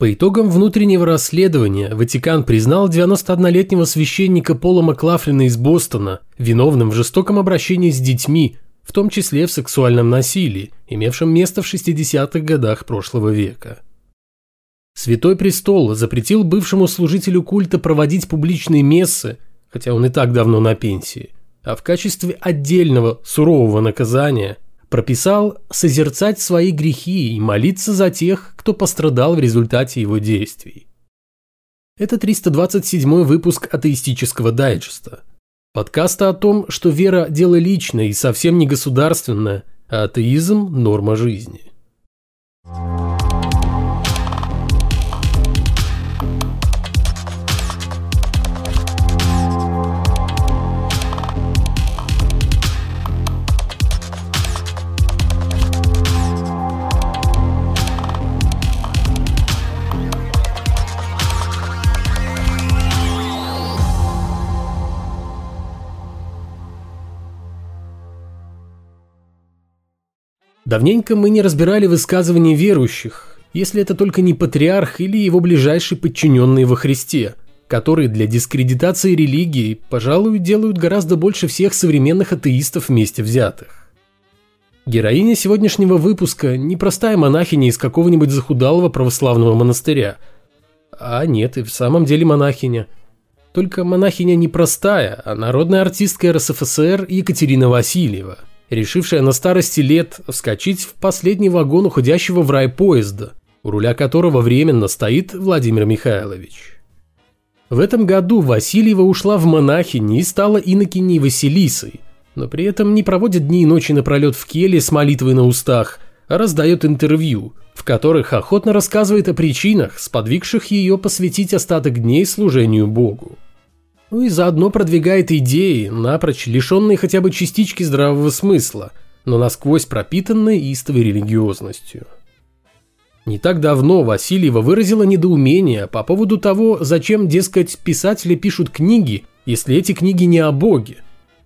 По итогам внутреннего расследования Ватикан признал 91-летнего священника Пола Маклафлина из Бостона виновным в жестоком обращении с детьми, в том числе в сексуальном насилии, имевшем место в 60-х годах прошлого века. Святой Престол запретил бывшему служителю культа проводить публичные мессы, хотя он и так давно на пенсии, а в качестве отдельного сурового наказания – прописал созерцать свои грехи и молиться за тех, кто пострадал в результате его действий. Это 327 выпуск атеистического дайджеста. Подкаста о том, что вера – дело личное и совсем не государственное, а атеизм – норма жизни. Давненько мы не разбирали высказывания верующих, если это только не патриарх или его ближайший подчиненный во Христе, которые для дискредитации религии, пожалуй, делают гораздо больше всех современных атеистов вместе взятых. Героиня сегодняшнего выпуска не простая монахиня из какого-нибудь захудалого православного монастыря. А нет, и в самом деле монахиня. Только монахиня не простая, а народная артистка РСФСР Екатерина Васильева – решившая на старости лет вскочить в последний вагон уходящего в рай поезда, у руля которого временно стоит Владимир Михайлович. В этом году Васильева ушла в монахини и стала инокиней Василисой, но при этом не проводит дни и ночи напролет в келье с молитвой на устах, а раздает интервью, в которых охотно рассказывает о причинах, сподвигших ее посвятить остаток дней служению Богу. Ну и заодно продвигает идеи, напрочь лишенные хотя бы частички здравого смысла, но насквозь пропитанные истовой религиозностью. Не так давно Васильева выразила недоумение по поводу того, зачем, дескать, писатели пишут книги, если эти книги не о Боге,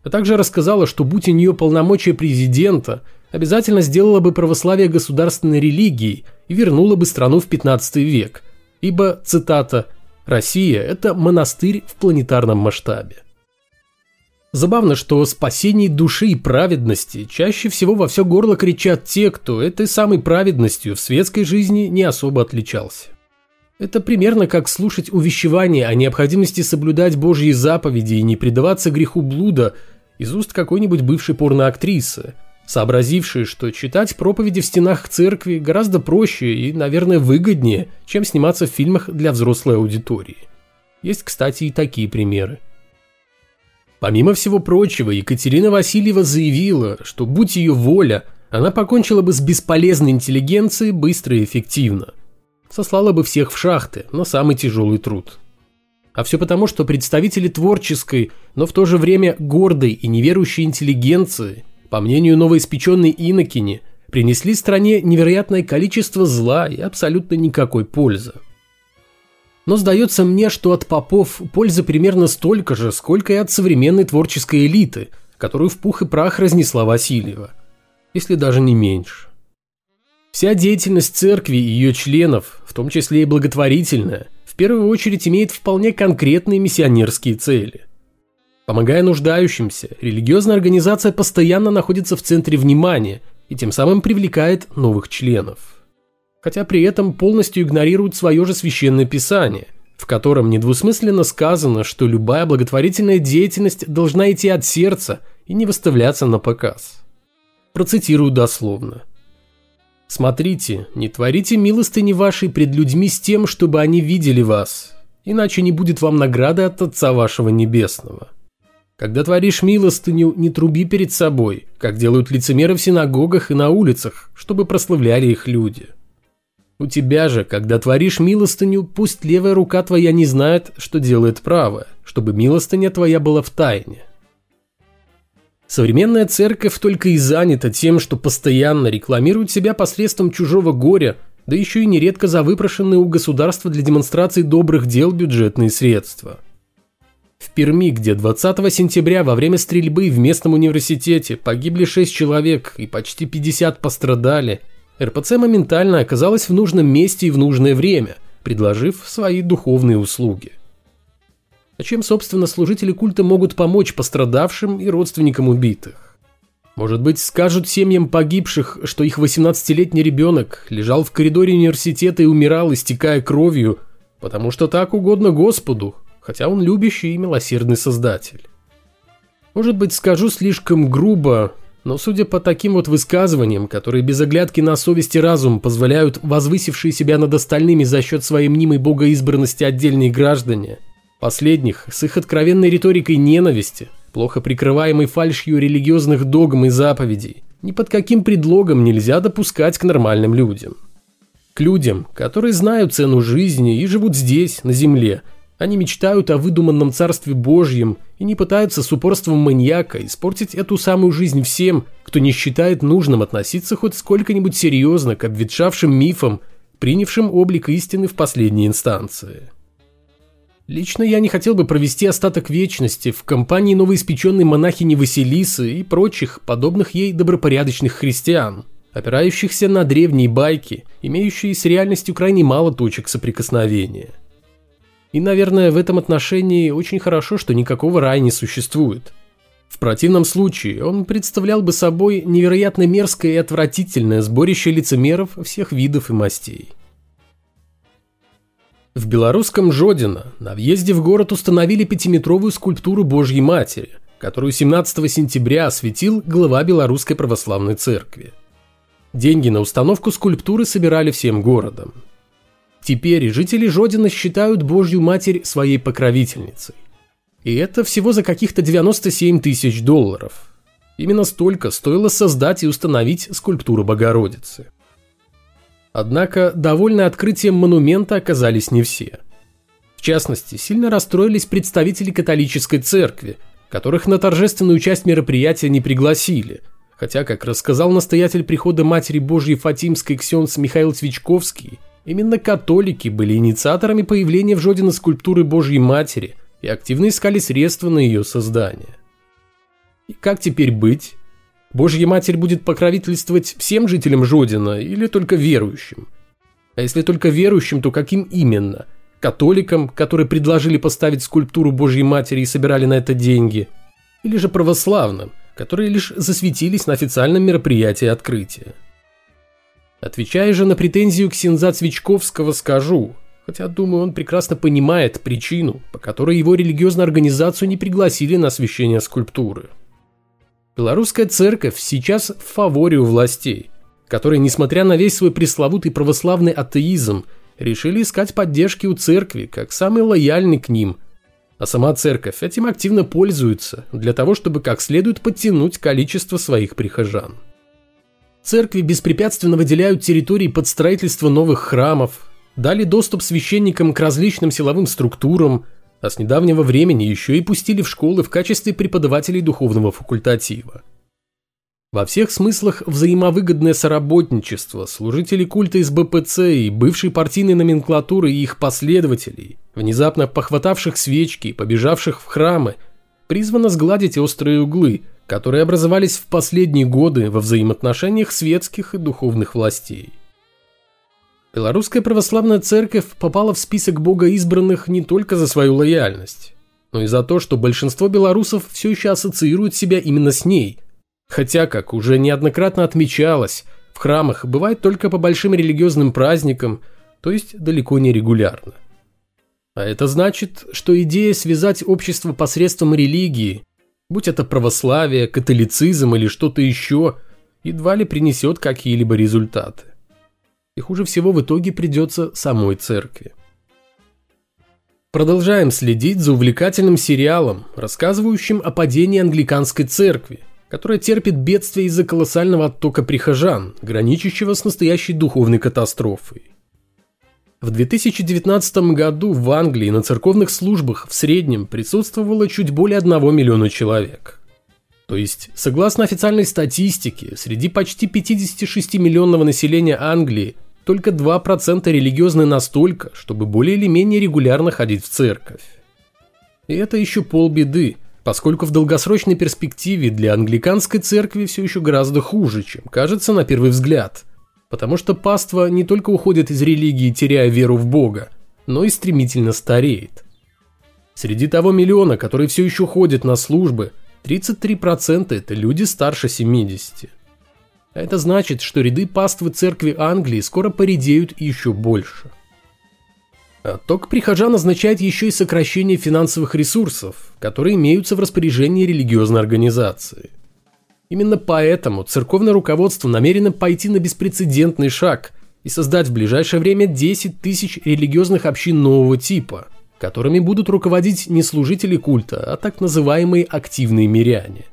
а также рассказала, что будь у нее полномочия президента, обязательно сделала бы православие государственной религией и вернула бы страну в 15 век, ибо, цитата, Россия – это монастырь в планетарном масштабе. Забавно, что спасении души и праведности чаще всего во все горло кричат те, кто этой самой праведностью в светской жизни не особо отличался. Это примерно как слушать увещевание о необходимости соблюдать Божьи заповеди и не предаваться греху блуда из уст какой-нибудь бывшей порноактрисы, сообразившие, что читать проповеди в стенах церкви гораздо проще и, наверное, выгоднее, чем сниматься в фильмах для взрослой аудитории. Есть, кстати, и такие примеры. Помимо всего прочего, Екатерина Васильева заявила, что будь ее воля, она покончила бы с бесполезной интеллигенцией быстро и эффективно. Сослала бы всех в шахты, на самый тяжелый труд. А все потому, что представители творческой, но в то же время гордой и неверующей интеллигенции – по мнению новоиспеченной инокини, принесли стране невероятное количество зла и абсолютно никакой пользы. Но сдается мне, что от попов пользы примерно столько же, сколько и от современной творческой элиты, которую в пух и прах разнесла Васильева. Если даже не меньше. Вся деятельность церкви и ее членов, в том числе и благотворительная, в первую очередь имеет вполне конкретные миссионерские цели – Помогая нуждающимся, религиозная организация постоянно находится в центре внимания и тем самым привлекает новых членов. Хотя при этом полностью игнорирует свое же священное писание, в котором недвусмысленно сказано, что любая благотворительная деятельность должна идти от сердца и не выставляться на показ. Процитирую дословно. «Смотрите, не творите милостыни вашей пред людьми с тем, чтобы они видели вас, иначе не будет вам награды от Отца вашего Небесного». Когда творишь милостыню, не труби перед собой, как делают лицемеры в синагогах и на улицах, чтобы прославляли их люди. У тебя же, когда творишь милостыню, пусть левая рука твоя не знает, что делает правая, чтобы милостыня твоя была в тайне. Современная церковь только и занята тем, что постоянно рекламирует себя посредством чужого горя, да еще и нередко за выпрошенные у государства для демонстрации добрых дел бюджетные средства – в Перми, где 20 сентября во время стрельбы в местном университете погибли 6 человек и почти 50 пострадали, РПЦ моментально оказалась в нужном месте и в нужное время, предложив свои духовные услуги. А чем, собственно, служители культа могут помочь пострадавшим и родственникам убитых? Может быть, скажут семьям погибших, что их 18-летний ребенок лежал в коридоре университета и умирал, истекая кровью, потому что так угодно Господу, хотя он любящий и милосердный Создатель. Может быть, скажу слишком грубо, но судя по таким вот высказываниям, которые без оглядки на совесть и разум позволяют возвысившие себя над остальными за счет своей мнимой богоизбранности отдельные граждане, последних с их откровенной риторикой ненависти, плохо прикрываемой фальшью религиозных догм и заповедей, ни под каким предлогом нельзя допускать к нормальным людям. К людям, которые знают цену жизни и живут здесь, на земле – они мечтают о выдуманном царстве Божьем и не пытаются с упорством маньяка испортить эту самую жизнь всем, кто не считает нужным относиться хоть сколько-нибудь серьезно к обветшавшим мифам, принявшим облик истины в последней инстанции. Лично я не хотел бы провести остаток вечности в компании новоиспеченной монахини Василисы и прочих, подобных ей добропорядочных христиан, опирающихся на древние байки, имеющие с реальностью крайне мало точек соприкосновения – и, наверное, в этом отношении очень хорошо, что никакого рая не существует. В противном случае он представлял бы собой невероятно мерзкое и отвратительное сборище лицемеров всех видов и мастей. В белорусском Жодино на въезде в город установили пятиметровую скульптуру Божьей Матери, которую 17 сентября осветил глава Белорусской Православной Церкви. Деньги на установку скульптуры собирали всем городом. Теперь жители Жодина считают Божью Матерь своей покровительницей. И это всего за каких-то 97 тысяч долларов. Именно столько стоило создать и установить скульптуру Богородицы. Однако довольны открытием монумента оказались не все. В частности, сильно расстроились представители католической церкви, которых на торжественную часть мероприятия не пригласили, хотя, как рассказал настоятель прихода Матери Божьей Фатимской Ксенс Михаил Цвичковский, Именно католики были инициаторами появления в Жодино скульптуры Божьей Матери и активно искали средства на ее создание. И как теперь быть? Божья Матерь будет покровительствовать всем жителям Жодина или только верующим? А если только верующим, то каким именно? Католикам, которые предложили поставить скульптуру Божьей Матери и собирали на это деньги? Или же православным, которые лишь засветились на официальном мероприятии открытия? Отвечая же на претензию ксенза Цвичковского, скажу, хотя, думаю, он прекрасно понимает причину, по которой его религиозную организацию не пригласили на освящение скульптуры. Белорусская церковь сейчас в фаворе у властей, которые, несмотря на весь свой пресловутый православный атеизм, решили искать поддержки у церкви, как самый лояльный к ним. А сама церковь этим активно пользуется, для того, чтобы как следует подтянуть количество своих прихожан. Церкви беспрепятственно выделяют территории под строительство новых храмов, дали доступ священникам к различным силовым структурам, а с недавнего времени еще и пустили в школы в качестве преподавателей духовного факультатива. Во всех смыслах взаимовыгодное соработничество служителей культа из БПЦ и бывшей партийной номенклатуры и их последователей, внезапно похватавших свечки и побежавших в храмы, призвано сгладить острые углы – которые образовались в последние годы во взаимоотношениях светских и духовных властей. Белорусская православная церковь попала в список богоизбранных не только за свою лояльность, но и за то, что большинство белорусов все еще ассоциируют себя именно с ней. Хотя, как уже неоднократно отмечалось, в храмах бывает только по большим религиозным праздникам, то есть далеко не регулярно. А это значит, что идея связать общество посредством религии будь это православие, католицизм или что-то еще, едва ли принесет какие-либо результаты. И хуже всего в итоге придется самой церкви. Продолжаем следить за увлекательным сериалом, рассказывающим о падении англиканской церкви, которая терпит бедствие из-за колоссального оттока прихожан, граничащего с настоящей духовной катастрофой. В 2019 году в Англии на церковных службах в среднем присутствовало чуть более 1 миллиона человек. То есть, согласно официальной статистике, среди почти 56-миллионного населения Англии только 2% религиозны настолько, чтобы более или менее регулярно ходить в церковь. И это еще полбеды, поскольку в долгосрочной перспективе для англиканской церкви все еще гораздо хуже, чем кажется на первый взгляд – Потому что паства не только уходит из религии, теряя веру в Бога, но и стремительно стареет. Среди того миллиона, который все еще ходит на службы, 33% это люди старше 70. А это значит, что ряды паствы церкви Англии скоро поредеют еще больше. Отток прихожан означает еще и сокращение финансовых ресурсов, которые имеются в распоряжении религиозной организации. Именно поэтому церковное руководство намерено пойти на беспрецедентный шаг и создать в ближайшее время 10 тысяч религиозных общин нового типа, которыми будут руководить не служители культа, а так называемые активные миряне.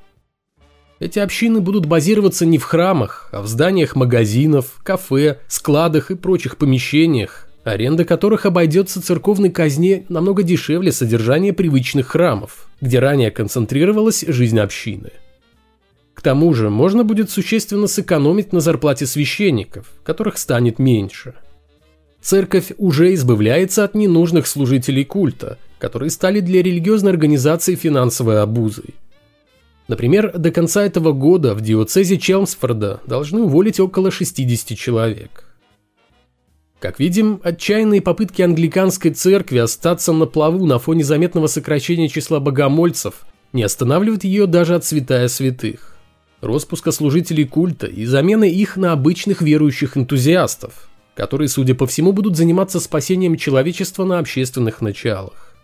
Эти общины будут базироваться не в храмах, а в зданиях магазинов, кафе, складах и прочих помещениях, аренда которых обойдется церковной казне намного дешевле содержания привычных храмов, где ранее концентрировалась жизнь общины. К тому же можно будет существенно сэкономить на зарплате священников, которых станет меньше. Церковь уже избавляется от ненужных служителей культа, которые стали для религиозной организации финансовой обузой. Например, до конца этого года в диоцезе Челмсфорда должны уволить около 60 человек. Как видим, отчаянные попытки англиканской церкви остаться на плаву на фоне заметного сокращения числа богомольцев не останавливают ее даже от святая святых. Роспуска служителей культа и замены их на обычных верующих энтузиастов, которые, судя по всему, будут заниматься спасением человечества на общественных началах.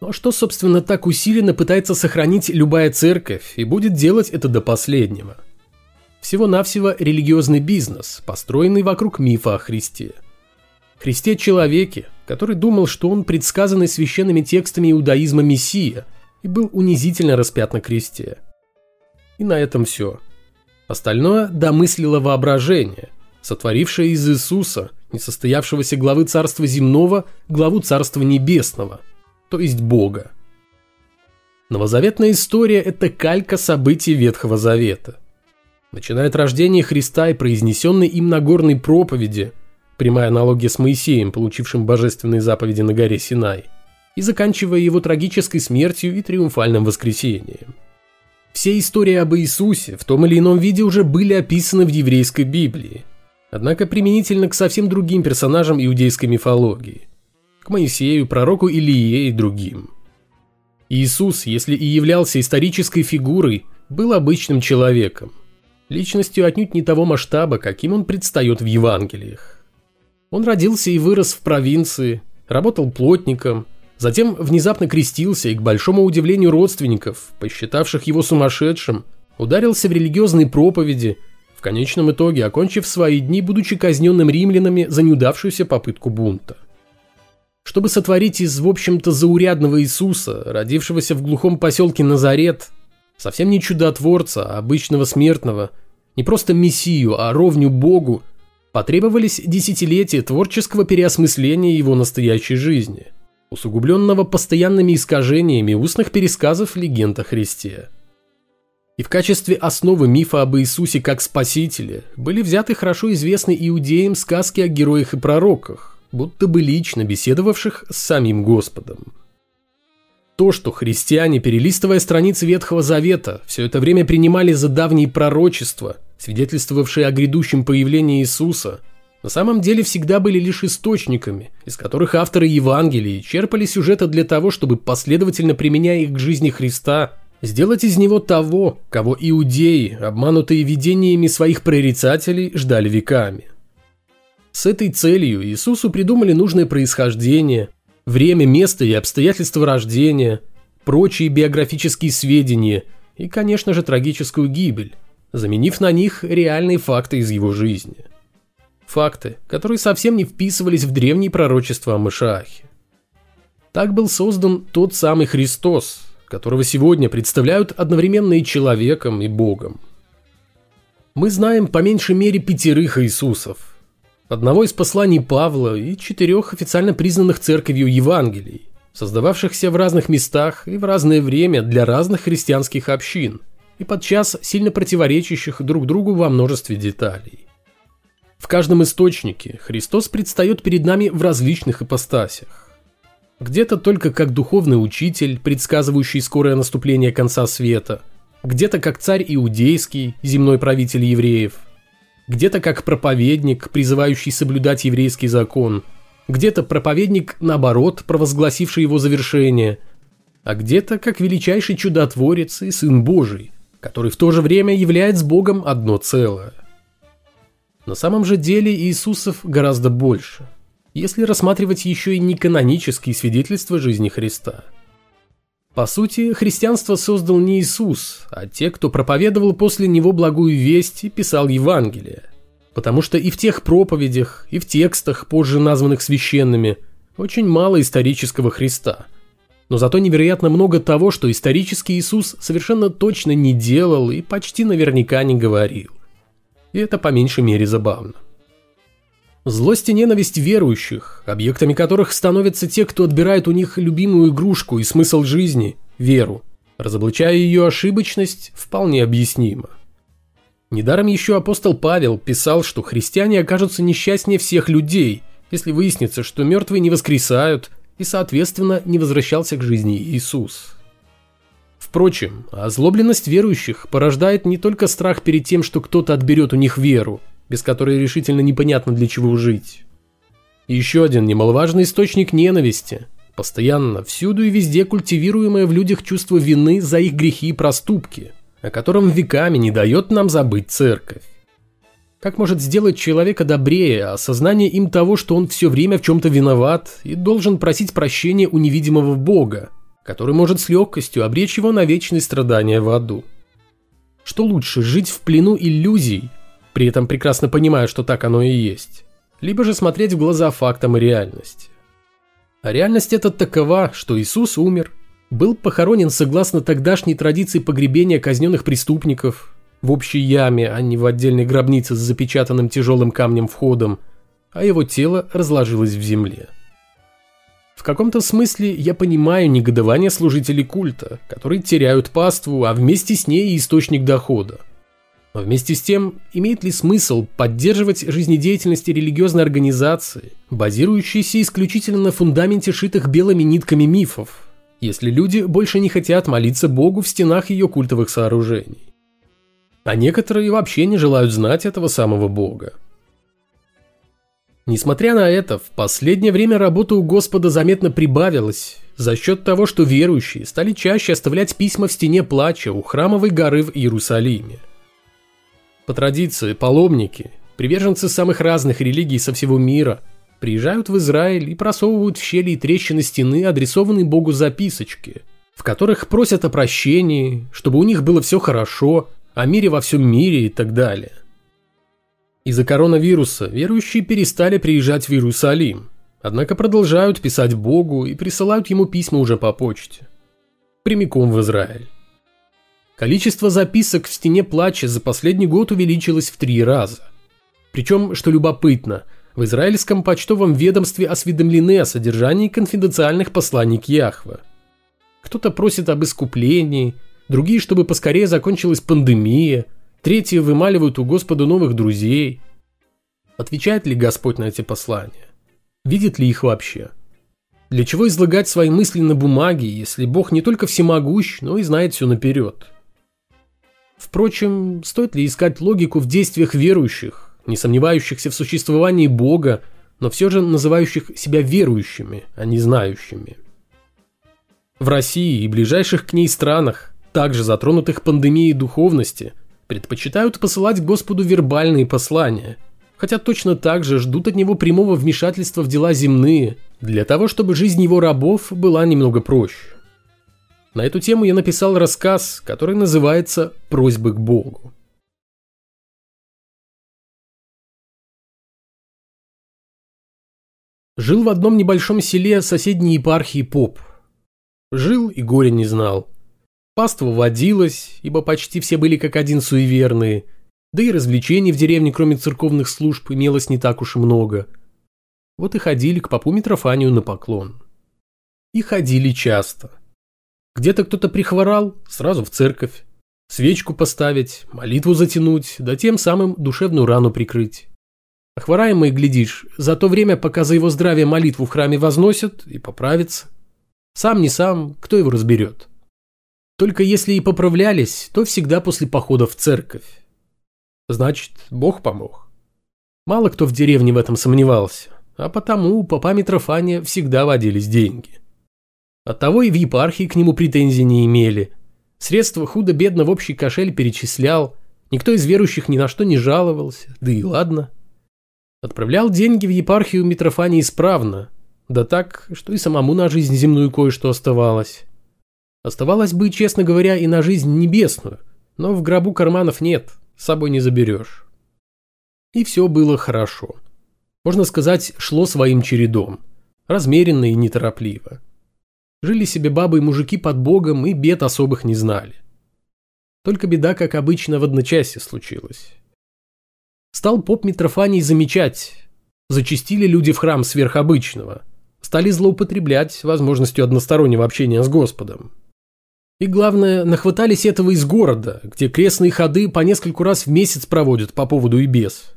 Но ну а что, собственно, так усиленно пытается сохранить любая церковь и будет делать это до последнего – всего-навсего религиозный бизнес, построенный вокруг мифа о Христе. Христе человеке, который думал, что он предсказанный священными текстами иудаизма Мессия и был унизительно распят на кресте. И на этом все. Остальное домыслило воображение, сотворившее из Иисуса, несостоявшегося главы Царства Земного, главу Царства Небесного, то есть Бога. Новозаветная история – это калька событий Ветхого Завета начиная от рождения Христа и произнесенной им Нагорной проповеди, прямая аналогия с Моисеем, получившим божественные заповеди на горе Синай, и заканчивая его трагической смертью и триумфальным воскресением. Все истории об Иисусе в том или ином виде уже были описаны в еврейской Библии, однако применительно к совсем другим персонажам иудейской мифологии, к Моисею, пророку Илие и другим. Иисус, если и являлся исторической фигурой, был обычным человеком, личностью отнюдь не того масштаба, каким он предстает в Евангелиях. Он родился и вырос в провинции, работал плотником, затем внезапно крестился и, к большому удивлению родственников, посчитавших его сумасшедшим, ударился в религиозные проповеди, в конечном итоге окончив свои дни, будучи казненным римлянами за неудавшуюся попытку бунта. Чтобы сотворить из, в общем-то, заурядного Иисуса, родившегося в глухом поселке Назарет, совсем не чудотворца, а обычного смертного – не просто мессию, а ровню Богу, потребовались десятилетия творческого переосмысления его настоящей жизни, усугубленного постоянными искажениями устных пересказов легенд о Христе. И в качестве основы мифа об Иисусе как Спасителе были взяты хорошо известные иудеям сказки о героях и пророках, будто бы лично беседовавших с самим Господом. То, что христиане, перелистывая страницы Ветхого Завета, все это время принимали за давние пророчества, свидетельствовавшие о грядущем появлении Иисуса, на самом деле всегда были лишь источниками, из которых авторы Евангелий черпали сюжеты для того, чтобы, последовательно применяя их к жизни Христа, сделать из него того, кого иудеи, обманутые видениями своих прорицателей, ждали веками. С этой целью Иисусу придумали нужное происхождение – время, место и обстоятельства рождения, прочие биографические сведения и, конечно же, трагическую гибель, заменив на них реальные факты из его жизни. Факты, которые совсем не вписывались в древние пророчества о Мышаахе. Так был создан тот самый Христос, которого сегодня представляют одновременно и человеком, и Богом. Мы знаем по меньшей мере пятерых Иисусов – одного из посланий Павла и четырех официально признанных церковью Евангелий, создававшихся в разных местах и в разное время для разных христианских общин, и подчас сильно противоречащих друг другу во множестве деталей. В каждом источнике Христос предстает перед нами в различных ипостасях. Где-то только как духовный учитель, предсказывающий скорое наступление конца света, где-то как царь иудейский, земной правитель евреев – где-то как проповедник, призывающий соблюдать еврейский закон, где-то проповедник, наоборот, провозгласивший его завершение, а где-то как величайший чудотворец и Сын Божий, который в то же время являет с Богом одно целое. На самом же деле Иисусов гораздо больше, если рассматривать еще и неканонические свидетельства жизни Христа. По сути, христианство создал не Иисус, а те, кто проповедовал после него благую весть и писал Евангелие. Потому что и в тех проповедях, и в текстах, позже названных священными, очень мало исторического Христа. Но зато невероятно много того, что исторический Иисус совершенно точно не делал и почти наверняка не говорил. И это по меньшей мере забавно. Злость и ненависть верующих, объектами которых становятся те, кто отбирает у них любимую игрушку и смысл жизни – веру, разоблачая ее ошибочность, вполне объяснимо. Недаром еще апостол Павел писал, что христиане окажутся несчастнее всех людей, если выяснится, что мертвые не воскресают и, соответственно, не возвращался к жизни Иисус. Впрочем, озлобленность верующих порождает не только страх перед тем, что кто-то отберет у них веру, без которой решительно непонятно для чего жить. Еще один немаловажный источник ненависти – постоянно, всюду и везде культивируемое в людях чувство вины за их грехи и проступки – о котором веками не дает нам забыть церковь. Как может сделать человека добрее осознание им того, что он все время в чем-то виноват и должен просить прощения у невидимого Бога, который может с легкостью обречь его на вечные страдания в аду? Что лучше, жить в плену иллюзий, при этом прекрасно понимая, что так оно и есть, либо же смотреть в глаза фактам и реальности? А реальность эта такова, что Иисус умер – был похоронен согласно тогдашней традиции погребения казненных преступников в общей яме, а не в отдельной гробнице с запечатанным тяжелым камнем входом, а его тело разложилось в земле. В каком-то смысле я понимаю негодование служителей культа, которые теряют паству, а вместе с ней и источник дохода. Но вместе с тем, имеет ли смысл поддерживать жизнедеятельность религиозной организации, базирующейся исключительно на фундаменте шитых белыми нитками мифов, если люди больше не хотят молиться Богу в стенах ее культовых сооружений. А некоторые вообще не желают знать этого самого Бога. Несмотря на это, в последнее время работа у Господа заметно прибавилась за счет того, что верующие стали чаще оставлять письма в стене плача у храмовой горы в Иерусалиме. По традиции, паломники, приверженцы самых разных религий со всего мира – приезжают в Израиль и просовывают в щели и трещины стены адресованные Богу записочки, в которых просят о прощении, чтобы у них было все хорошо, о мире во всем мире и так далее. Из-за коронавируса верующие перестали приезжать в Иерусалим, однако продолжают писать Богу и присылают ему письма уже по почте. Прямиком в Израиль. Количество записок в стене плача за последний год увеличилось в три раза. Причем, что любопытно – в израильском почтовом ведомстве осведомлены о содержании конфиденциальных посланий к Яхве. Кто-то просит об искуплении, другие, чтобы поскорее закончилась пандемия, третьи вымаливают у Господа новых друзей. Отвечает ли Господь на эти послания? Видит ли их вообще? Для чего излагать свои мысли на бумаге, если Бог не только всемогущ, но и знает все наперед? Впрочем, стоит ли искать логику в действиях верующих, не сомневающихся в существовании Бога, но все же называющих себя верующими, а не знающими. В России и ближайших к ней странах, также затронутых пандемией духовности, предпочитают посылать Господу вербальные послания, хотя точно так же ждут от него прямого вмешательства в дела земные, для того, чтобы жизнь его рабов была немного проще. На эту тему я написал рассказ, который называется «Просьбы к Богу». Жил в одном небольшом селе соседней епархии поп. Жил и горя не знал. Паства водилась, ибо почти все были как один суеверные, да и развлечений в деревне, кроме церковных служб, имелось не так уж и много. Вот и ходили к попу Митрофанию на поклон. И ходили часто. Где-то кто-то прихворал, сразу в церковь. Свечку поставить, молитву затянуть, да тем самым душевную рану прикрыть. Хвораемый, глядишь, за то время, пока за его здравие молитву в храме возносят, и поправится. Сам не сам, кто его разберет. Только если и поправлялись, то всегда после похода в церковь. Значит, Бог помог. Мало кто в деревне в этом сомневался. а потому у папа Митрофания всегда водились деньги. Оттого и в епархии к нему претензий не имели. Средства худо-бедно в общий кошель перечислял, никто из верующих ни на что не жаловался, да и ладно. Отправлял деньги в епархию Митрофания исправно, да так, что и самому на жизнь земную кое-что оставалось. Оставалось бы, честно говоря, и на жизнь небесную, но в гробу карманов нет, с собой не заберешь. И все было хорошо. Можно сказать, шло своим чередом, размеренно и неторопливо. Жили себе бабы и мужики под Богом и бед особых не знали. Только беда, как обычно, в одночасье случилась. Стал поп Митрофаний замечать. Зачистили люди в храм сверхобычного. Стали злоупотреблять возможностью одностороннего общения с Господом. И главное, нахватались этого из города, где крестные ходы по нескольку раз в месяц проводят по поводу и без.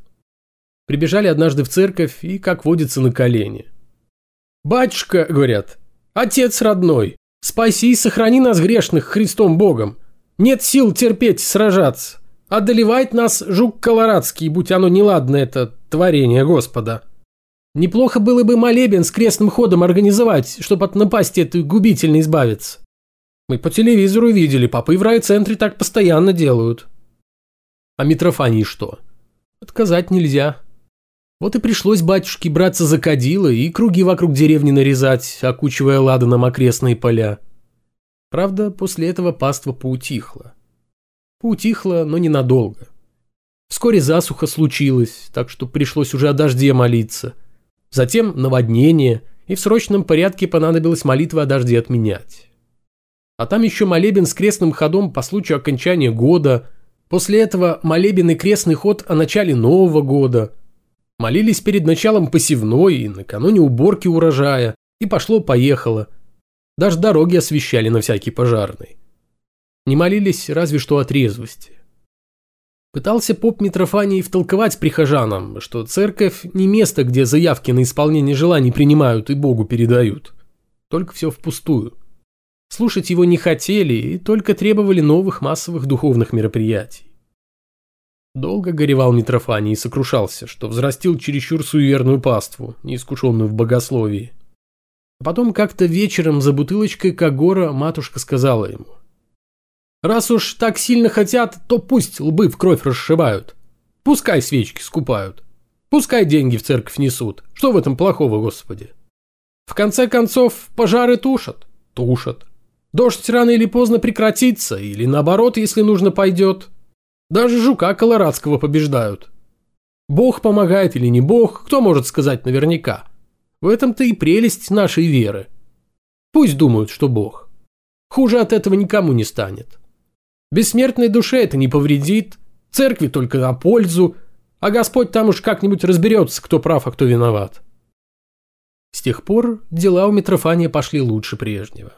Прибежали однажды в церковь и, как водится, на колени. «Батюшка», — говорят, Отец родной, спаси и сохрани нас грешных Христом Богом. Нет сил терпеть сражаться. Одолевает нас жук колорадский, будь оно неладно, это творение Господа. Неплохо было бы молебен с крестным ходом организовать, чтобы от напасти этой губительно избавиться. Мы по телевизору видели, попы в райцентре так постоянно делают. А Митрофании что? Отказать нельзя. Вот и пришлось батюшке браться за кадила и круги вокруг деревни нарезать, окучивая ладаном окрестные поля. Правда, после этого паства поутихла. Поутихла, но ненадолго. Вскоре засуха случилась, так что пришлось уже о дожде молиться. Затем наводнение, и в срочном порядке понадобилось молитвы о дожде отменять. А там еще молебен с крестным ходом по случаю окончания года. После этого молебен и крестный ход о начале Нового года – Молились перед началом посевной и накануне уборки урожая. И пошло-поехало. Даже дороги освещали на всякий пожарный. Не молились разве что от резвости. Пытался поп Митрофаний втолковать прихожанам, что церковь не место, где заявки на исполнение желаний принимают и Богу передают. Только все впустую. Слушать его не хотели и только требовали новых массовых духовных мероприятий. Долго горевал Митрофаний и сокрушался, что взрастил чересчур суеверную паству, неискушенную в богословии. А потом как-то вечером за бутылочкой Кагора матушка сказала ему. «Раз уж так сильно хотят, то пусть лбы в кровь расшибают. Пускай свечки скупают. Пускай деньги в церковь несут. Что в этом плохого, Господи? В конце концов, пожары тушат. Тушат. Дождь рано или поздно прекратится, или наоборот, если нужно, пойдет. Даже жука колорадского побеждают. Бог помогает или не бог, кто может сказать наверняка. В этом-то и прелесть нашей веры. Пусть думают, что бог. Хуже от этого никому не станет. Бессмертной душе это не повредит, церкви только на пользу, а Господь там уж как-нибудь разберется, кто прав, а кто виноват. С тех пор дела у Митрофания пошли лучше прежнего.